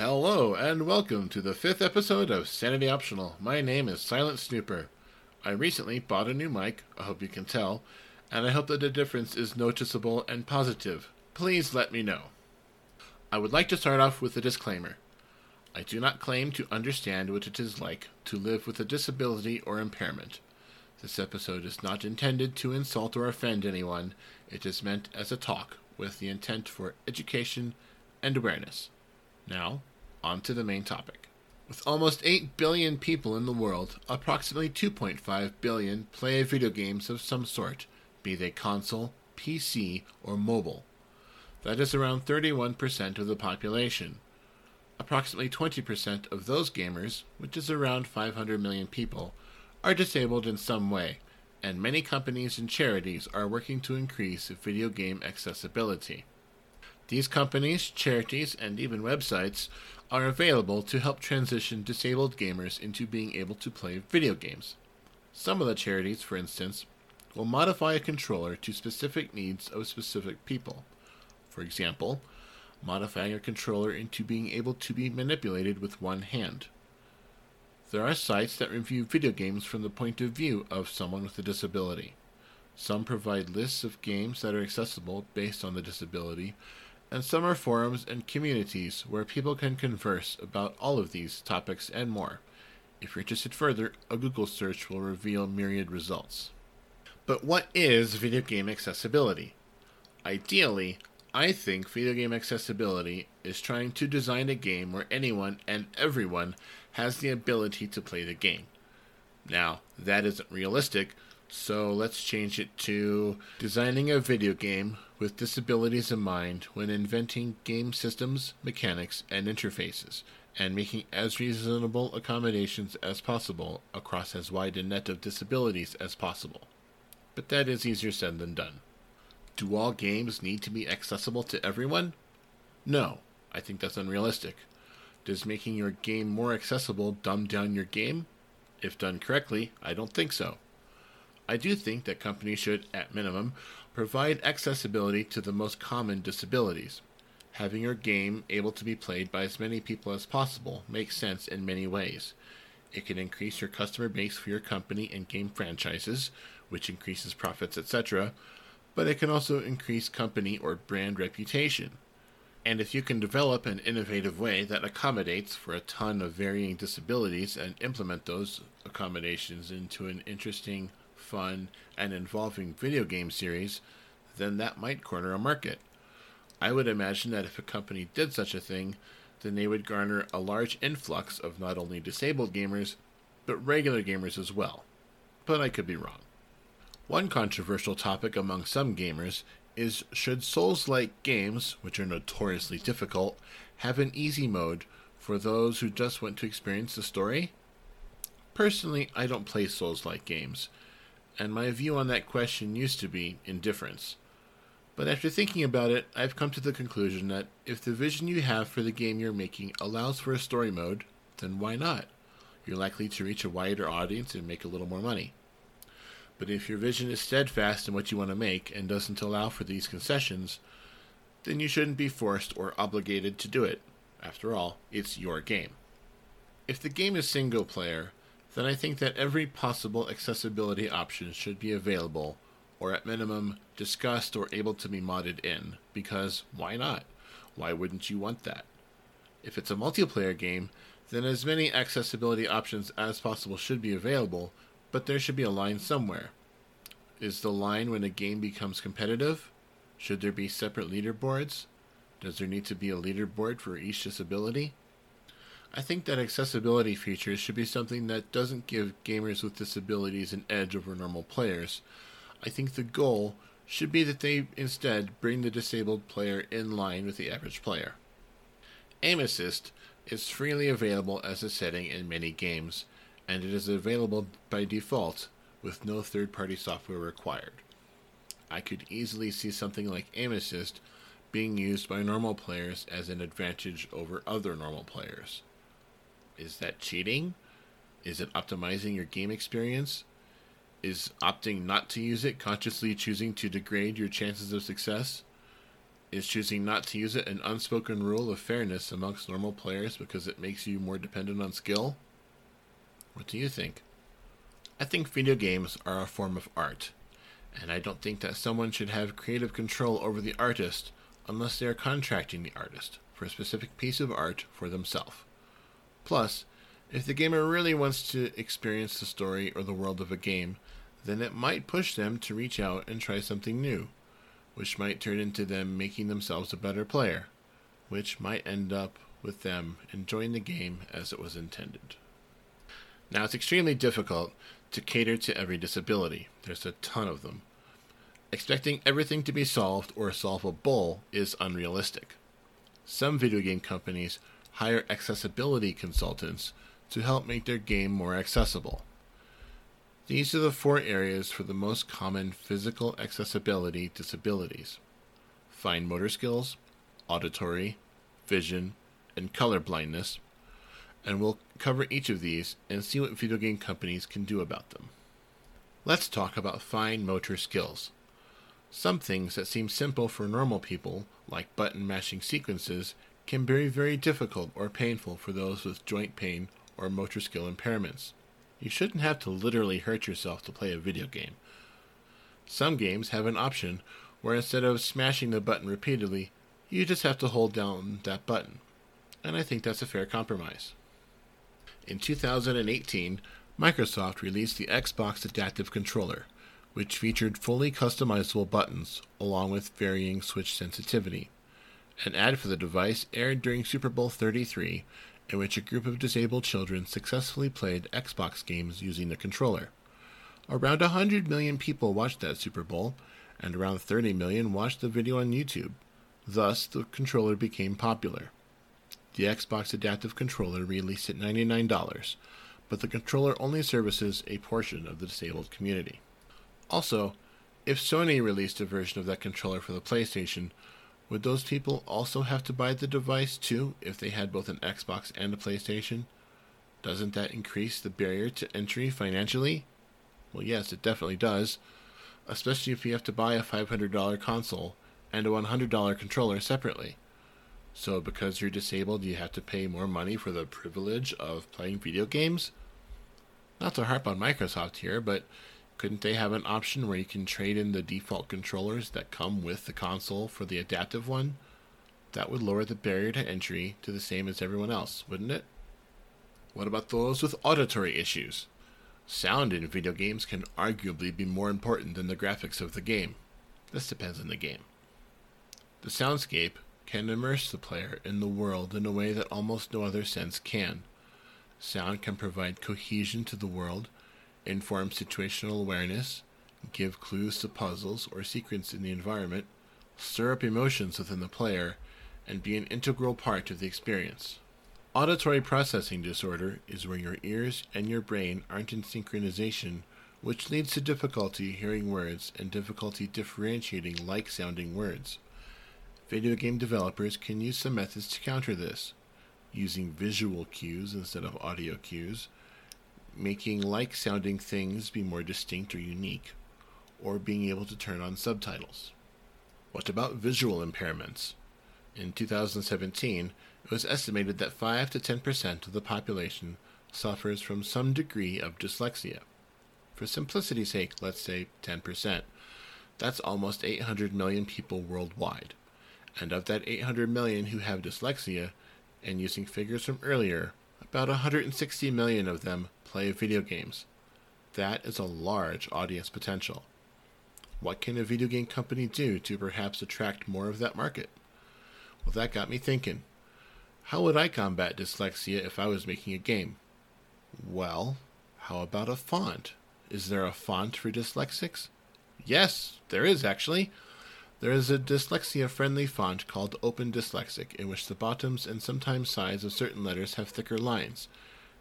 Hello, and welcome to the fifth episode of Sanity Optional. My name is Silent Snooper. I recently bought a new mic, I hope you can tell, and I hope that the difference is noticeable and positive. Please let me know. I would like to start off with a disclaimer. I do not claim to understand what it is like to live with a disability or impairment. This episode is not intended to insult or offend anyone, it is meant as a talk with the intent for education and awareness. Now, on to the main topic. With almost 8 billion people in the world, approximately 2.5 billion play video games of some sort, be they console, PC, or mobile. That is around 31% of the population. Approximately 20% of those gamers, which is around 500 million people, are disabled in some way, and many companies and charities are working to increase video game accessibility. These companies, charities, and even websites are available to help transition disabled gamers into being able to play video games. Some of the charities, for instance, will modify a controller to specific needs of specific people. For example, modifying a controller into being able to be manipulated with one hand. There are sites that review video games from the point of view of someone with a disability. Some provide lists of games that are accessible based on the disability, and some are forums and communities where people can converse about all of these topics and more. If you're interested further, a Google search will reveal myriad results. But what is video game accessibility? Ideally, I think video game accessibility is trying to design a game where anyone and everyone has the ability to play the game. Now, that isn't realistic, so let's change it to designing a video game with disabilities in mind when inventing game systems, mechanics, and interfaces, and making as reasonable accommodations as possible across as wide a net of disabilities as possible. But that is easier said than done. Do all games need to be accessible to everyone? No, I think that's unrealistic. Does making your game more accessible dumb down your game? If done correctly, I don't think so. I do think that companies should, at minimum, Provide accessibility to the most common disabilities. Having your game able to be played by as many people as possible makes sense in many ways. It can increase your customer base for your company and game franchises, which increases profits, etc., but it can also increase company or brand reputation. And if you can develop an innovative way that accommodates for a ton of varying disabilities and implement those accommodations into an interesting fun, and involving video game series, then that might corner a market. I would imagine that if a company did such a thing, then they would garner a large influx of not only disabled gamers, but regular gamers as well. But I could be wrong. One controversial topic among some gamers is should Souls like games, which are notoriously difficult, have an easy mode for those who just want to experience the story? Personally, I don't play Souls like games, and my view on that question used to be indifference. But after thinking about it, I've come to the conclusion that if the vision you have for the game you're making allows for a story mode, then why not? You're likely to reach a wider audience and make a little more money. But if your vision is steadfast in what you want to make and doesn't allow for these concessions, then you shouldn't be forced or obligated to do it. After all, it's your game. If the game is single player, then I think that every possible accessibility option should be available, or at minimum, discussed or able to be modded in, because why not? Why wouldn't you want that? If it's a multiplayer game, then as many accessibility options as possible should be available, but there should be a line somewhere. Is the line when a game becomes competitive? Should there be separate leaderboards? Does there need to be a leaderboard for each disability? I think that accessibility features should be something that doesn't give gamers with disabilities an edge over normal players. I think the goal should be that they instead bring the disabled player in line with the average player. Aim Assist is freely available as a setting in many games, and it is available by default with no third party software required. I could easily see something like Aim Assist being used by normal players as an advantage over other normal players. Is that cheating? Is it optimizing your game experience? Is opting not to use it consciously choosing to degrade your chances of success? Is choosing not to use it an unspoken rule of fairness amongst normal players because it makes you more dependent on skill? What do you think? I think video games are a form of art, and I don't think that someone should have creative control over the artist unless they are contracting the artist for a specific piece of art for themselves. Plus, if the gamer really wants to experience the story or the world of a game, then it might push them to reach out and try something new, which might turn into them making themselves a better player, which might end up with them enjoying the game as it was intended. Now, it's extremely difficult to cater to every disability, there's a ton of them. Expecting everything to be solved or solvable is unrealistic. Some video game companies hire accessibility consultants to help make their game more accessible. These are the four areas for the most common physical accessibility disabilities fine motor skills, auditory, vision, and color blindness, and we'll cover each of these and see what video game companies can do about them. Let's talk about fine motor skills. Some things that seem simple for normal people, like button mashing sequences, can be very difficult or painful for those with joint pain or motor skill impairments. You shouldn't have to literally hurt yourself to play a video game. Some games have an option where instead of smashing the button repeatedly, you just have to hold down that button. And I think that's a fair compromise. In 2018, Microsoft released the Xbox Adaptive Controller, which featured fully customizable buttons along with varying switch sensitivity. An ad for the device aired during Super Bowl 33 in which a group of disabled children successfully played Xbox games using the controller. Around 100 million people watched that Super Bowl, and around 30 million watched the video on YouTube. Thus, the controller became popular. The Xbox Adaptive Controller released at $99, but the controller only services a portion of the disabled community. Also, if Sony released a version of that controller for the PlayStation, would those people also have to buy the device too if they had both an Xbox and a PlayStation? Doesn't that increase the barrier to entry financially? Well, yes, it definitely does, especially if you have to buy a $500 console and a $100 controller separately. So, because you're disabled, you have to pay more money for the privilege of playing video games? Not to harp on Microsoft here, but couldn't they have an option where you can trade in the default controllers that come with the console for the adaptive one? That would lower the barrier to entry to the same as everyone else, wouldn't it? What about those with auditory issues? Sound in video games can arguably be more important than the graphics of the game. This depends on the game. The soundscape can immerse the player in the world in a way that almost no other sense can. Sound can provide cohesion to the world inform situational awareness, give clues to puzzles or secrets in the environment, stir up emotions within the player, and be an integral part of the experience. Auditory processing disorder is where your ears and your brain aren't in synchronization, which leads to difficulty hearing words and difficulty differentiating like sounding words. Video game developers can use some methods to counter this, using visual cues instead of audio cues making like sounding things be more distinct or unique, or being able to turn on subtitles. What about visual impairments? In 2017, it was estimated that 5 to 10% of the population suffers from some degree of dyslexia. For simplicity's sake, let's say 10%. That's almost 800 million people worldwide. And of that 800 million who have dyslexia, and using figures from earlier, about 160 million of them play video games. That is a large audience potential. What can a video game company do to perhaps attract more of that market? Well, that got me thinking. How would I combat dyslexia if I was making a game? Well, how about a font? Is there a font for dyslexics? Yes, there is actually. There is a dyslexia friendly font called Open Dyslexic, in which the bottoms and sometimes sides of certain letters have thicker lines.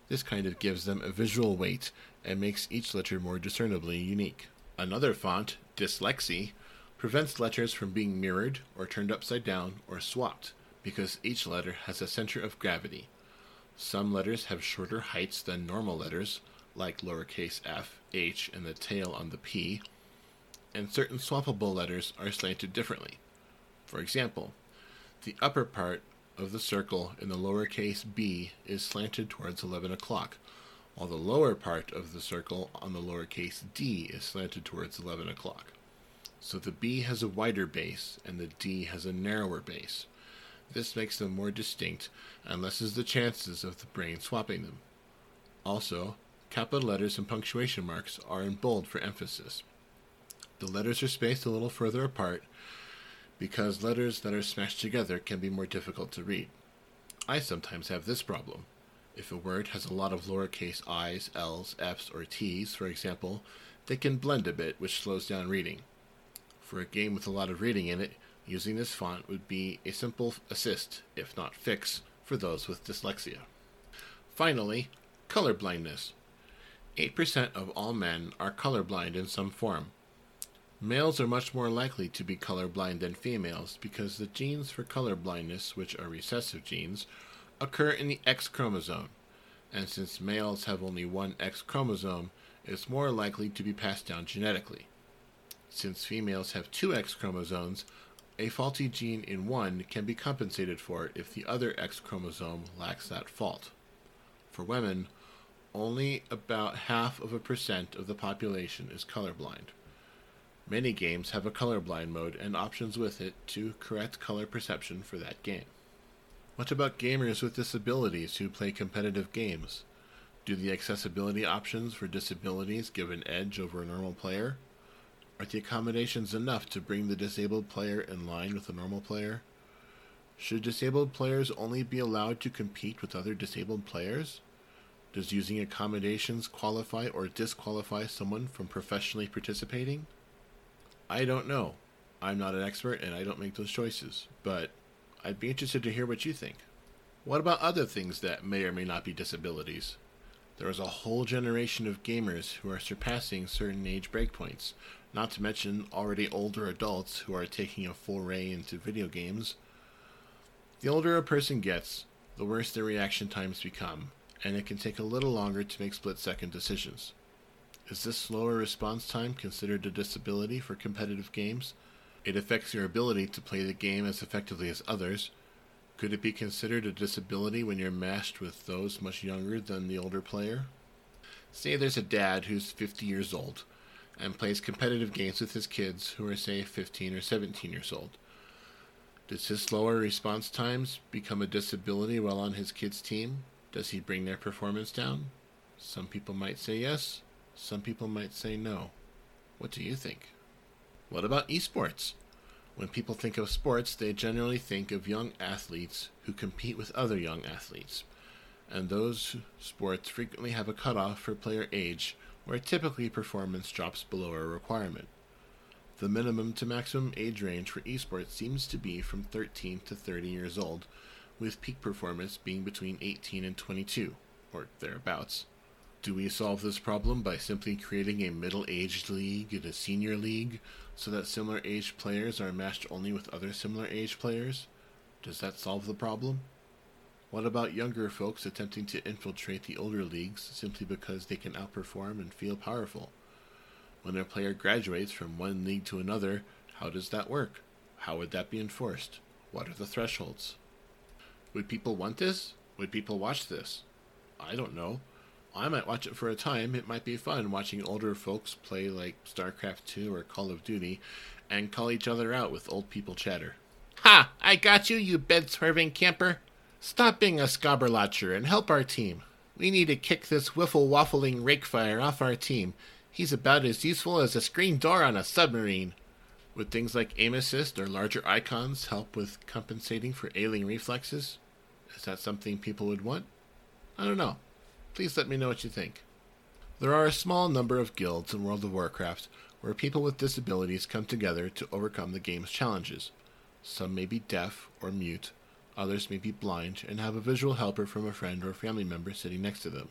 This kind of gives them a visual weight and makes each letter more discernibly unique. Another font, Dyslexie, prevents letters from being mirrored or turned upside down or swapped because each letter has a center of gravity. Some letters have shorter heights than normal letters, like lowercase f, h, and the tail on the p, and certain swappable letters are slanted differently. For example, the upper part of the circle in the lowercase b is slanted towards 11 o'clock, while the lower part of the circle on the lowercase d is slanted towards 11 o'clock. So the b has a wider base and the d has a narrower base. This makes them more distinct and lessens the chances of the brain swapping them. Also, capital letters and punctuation marks are in bold for emphasis. The letters are spaced a little further apart because letters that are smashed together can be more difficult to read. I sometimes have this problem. If a word has a lot of lowercase i's, l's, f's, or t's, for example, they can blend a bit, which slows down reading. For a game with a lot of reading in it, using this font would be a simple assist, if not fix, for those with dyslexia. Finally, color blindness. 8% of all men are colorblind in some form. Males are much more likely to be colorblind than females because the genes for colorblindness, which are recessive genes, occur in the X chromosome. And since males have only one X chromosome, it's more likely to be passed down genetically. Since females have two X chromosomes, a faulty gene in one can be compensated for if the other X chromosome lacks that fault. For women, only about half of a percent of the population is colorblind. Many games have a colorblind mode and options with it to correct color perception for that game. What about gamers with disabilities who play competitive games? Do the accessibility options for disabilities give an edge over a normal player? Are the accommodations enough to bring the disabled player in line with a normal player? Should disabled players only be allowed to compete with other disabled players? Does using accommodations qualify or disqualify someone from professionally participating? I don't know. I'm not an expert and I don't make those choices, but I'd be interested to hear what you think. What about other things that may or may not be disabilities? There is a whole generation of gamers who are surpassing certain age breakpoints, not to mention already older adults who are taking a foray into video games. The older a person gets, the worse their reaction times become, and it can take a little longer to make split second decisions. Is this slower response time considered a disability for competitive games? It affects your ability to play the game as effectively as others. Could it be considered a disability when you're matched with those much younger than the older player? Say there's a dad who's 50 years old and plays competitive games with his kids who are, say, 15 or 17 years old. Does his slower response times become a disability while on his kids' team? Does he bring their performance down? Some people might say yes, some people might say no. What do you think? What about esports? When people think of sports, they generally think of young athletes who compete with other young athletes. And those sports frequently have a cutoff for player age where typically performance drops below a requirement. The minimum to maximum age range for esports seems to be from 13 to 30 years old, with peak performance being between 18 and 22, or thereabouts. Do we solve this problem by simply creating a middle aged league and a senior league so that similar aged players are matched only with other similar aged players? Does that solve the problem? What about younger folks attempting to infiltrate the older leagues simply because they can outperform and feel powerful? When a player graduates from one league to another, how does that work? How would that be enforced? What are the thresholds? Would people want this? Would people watch this? I don't know. I might watch it for a time. It might be fun watching older folks play like StarCraft 2 or Call of Duty and call each other out with old people chatter. Ha! I got you, you bed swerving camper! Stop being a scobberlotcher and help our team. We need to kick this wiffle waffling rakefire off our team. He's about as useful as a screen door on a submarine. Would things like aim assist or larger icons help with compensating for ailing reflexes? Is that something people would want? I don't know. Please let me know what you think. There are a small number of guilds in World of Warcraft where people with disabilities come together to overcome the game's challenges. Some may be deaf or mute, others may be blind and have a visual helper from a friend or family member sitting next to them.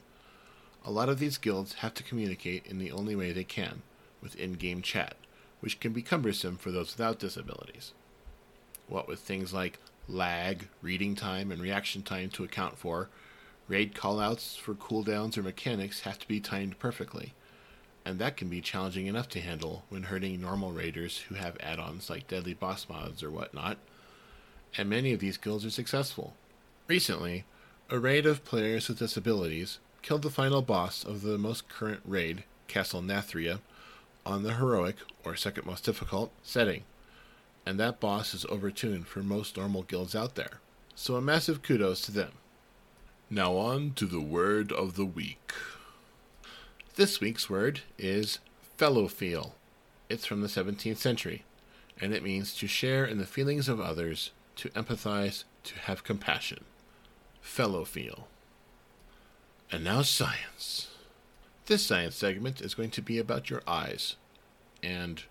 A lot of these guilds have to communicate in the only way they can, with in game chat, which can be cumbersome for those without disabilities. What with things like lag, reading time, and reaction time to account for, Raid callouts for cooldowns or mechanics have to be timed perfectly, and that can be challenging enough to handle when hurting normal raiders who have add ons like deadly boss mods or whatnot. and many of these guilds are successful. Recently, a raid of players with disabilities killed the final boss of the most current raid, Castle Nathria, on the heroic, or second most difficult, setting. And that boss is overtuned for most normal guilds out there. So a massive kudos to them. Now on to the word of the week. This week's word is fellowfeel. It's from the 17th century, and it means to share in the feelings of others, to empathize, to have compassion. Fellowfeel. And now science. This science segment is going to be about your eyes and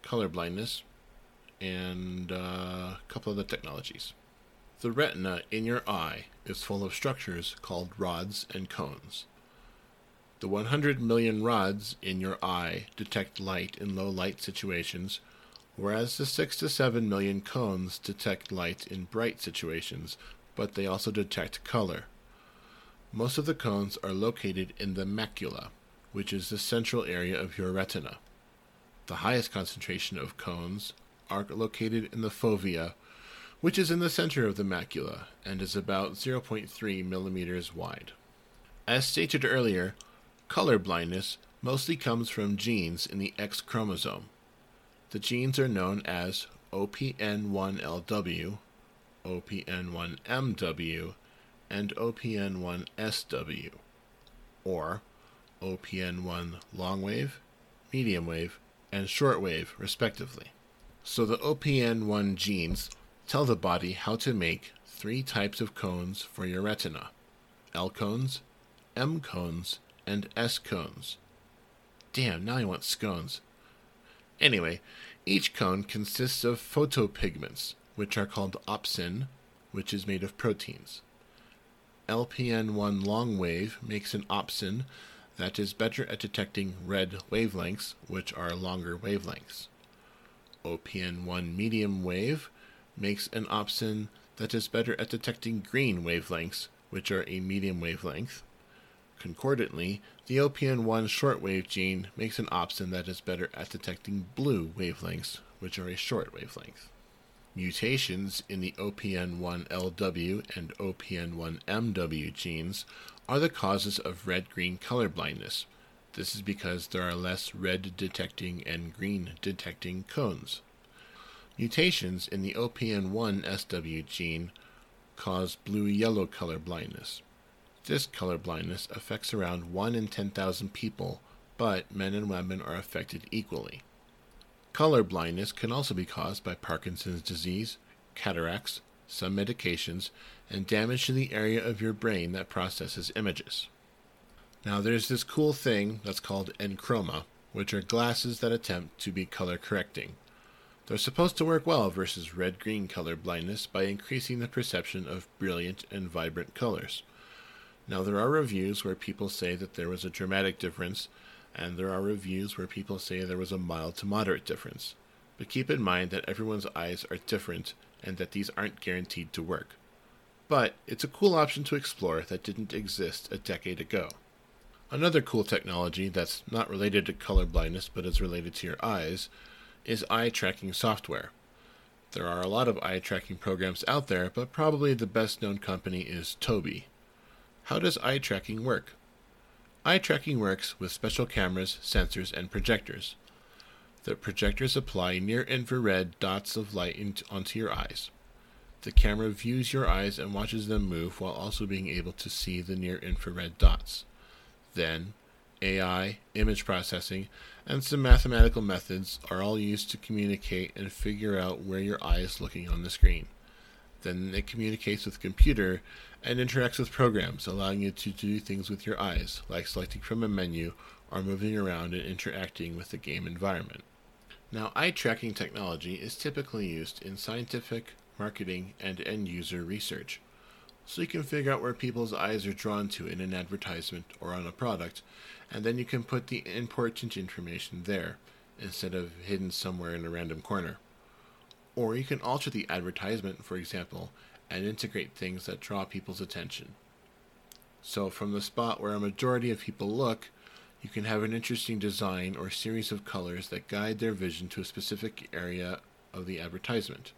color blindness and uh, a couple of the technologies. The retina in your eye is full of structures called rods and cones. The 100 million rods in your eye detect light in low light situations, whereas the 6 to 7 million cones detect light in bright situations, but they also detect color. Most of the cones are located in the macula, which is the central area of your retina. The highest concentration of cones are located in the fovea, which is in the center of the macula and is about 0.3 millimeters wide. As stated earlier, color blindness mostly comes from genes in the X chromosome. The genes are known as OPN1LW, OPN1MW, and OPN1SW, or OPN1 long wave, medium wave, and short wave, respectively. So the OPN1 genes tell the body how to make three types of cones for your retina L cones, M cones, and S cones. Damn, now I want scones. Anyway, each cone consists of photopigments, which are called opsin, which is made of proteins. LPN1 long wave makes an opsin that is better at detecting red wavelengths, which are longer wavelengths. OPN1 medium wave makes an opsin that is better at detecting green wavelengths, which are a medium wavelength. Concordantly, the OPN1 shortwave gene makes an opsin that is better at detecting blue wavelengths, which are a short wavelength. Mutations in the OPN1LW and OPN1MW genes are the causes of red green color blindness. This is because there are less red detecting and green detecting cones. Mutations in the OPN1SW gene cause blue yellow color blindness. This color blindness affects around 1 in 10,000 people, but men and women are affected equally. Color blindness can also be caused by Parkinson's disease, cataracts, some medications, and damage to the area of your brain that processes images. Now, there's this cool thing that's called EnChroma, which are glasses that attempt to be color correcting. They're supposed to work well versus red green color blindness by increasing the perception of brilliant and vibrant colors. Now, there are reviews where people say that there was a dramatic difference, and there are reviews where people say there was a mild to moderate difference. But keep in mind that everyone's eyes are different and that these aren't guaranteed to work. But it's a cool option to explore that didn't exist a decade ago. Another cool technology that's not related to color blindness but is related to your eyes is eye tracking software. There are a lot of eye tracking programs out there, but probably the best known company is Tobii. How does eye tracking work? Eye tracking works with special cameras, sensors, and projectors. The projectors apply near infrared dots of light onto your eyes. The camera views your eyes and watches them move while also being able to see the near infrared dots. Then, AI, image processing, and some mathematical methods are all used to communicate and figure out where your eye is looking on the screen. Then it communicates with the computer and interacts with programs, allowing you to do things with your eyes, like selecting from a menu or moving around and interacting with the game environment. Now, eye tracking technology is typically used in scientific, marketing, and end user research so you can figure out where people's eyes are drawn to in an advertisement or on a product, and then you can put the important information there instead of hidden somewhere in a random corner. Or you can alter the advertisement, for example, and integrate things that draw people's attention. So, from the spot where a majority of people look, you can have an interesting design or series of colors that guide their vision to a specific area of the advertisement.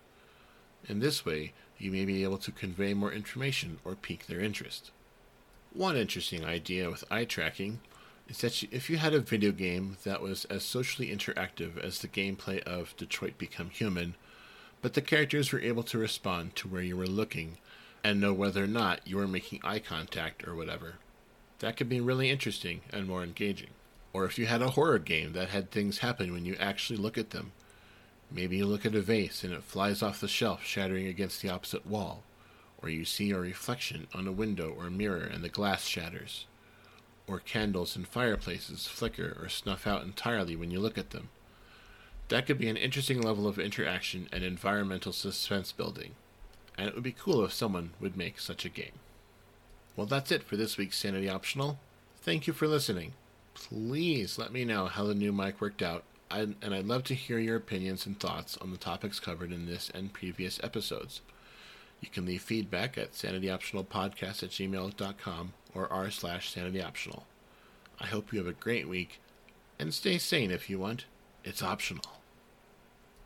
In this way, you may be able to convey more information or pique their interest. One interesting idea with eye tracking is that if you had a video game that was as socially interactive as the gameplay of Detroit Become Human, but the characters were able to respond to where you were looking and know whether or not you were making eye contact or whatever. That could be really interesting and more engaging. Or if you had a horror game that had things happen when you actually look at them. Maybe you look at a vase and it flies off the shelf, shattering against the opposite wall. Or you see a reflection on a window or mirror and the glass shatters. Or candles in fireplaces flicker or snuff out entirely when you look at them. That could be an interesting level of interaction and environmental suspense building and it would be cool if someone would make such a game. Well, that's it for this week's Sanity Optional. Thank you for listening. Please let me know how the new mic worked out, and I'd love to hear your opinions and thoughts on the topics covered in this and previous episodes. You can leave feedback at sanityoptionalpodcast at gmail.com or r slash sanity optional. I hope you have a great week, and stay sane if you want. It's optional.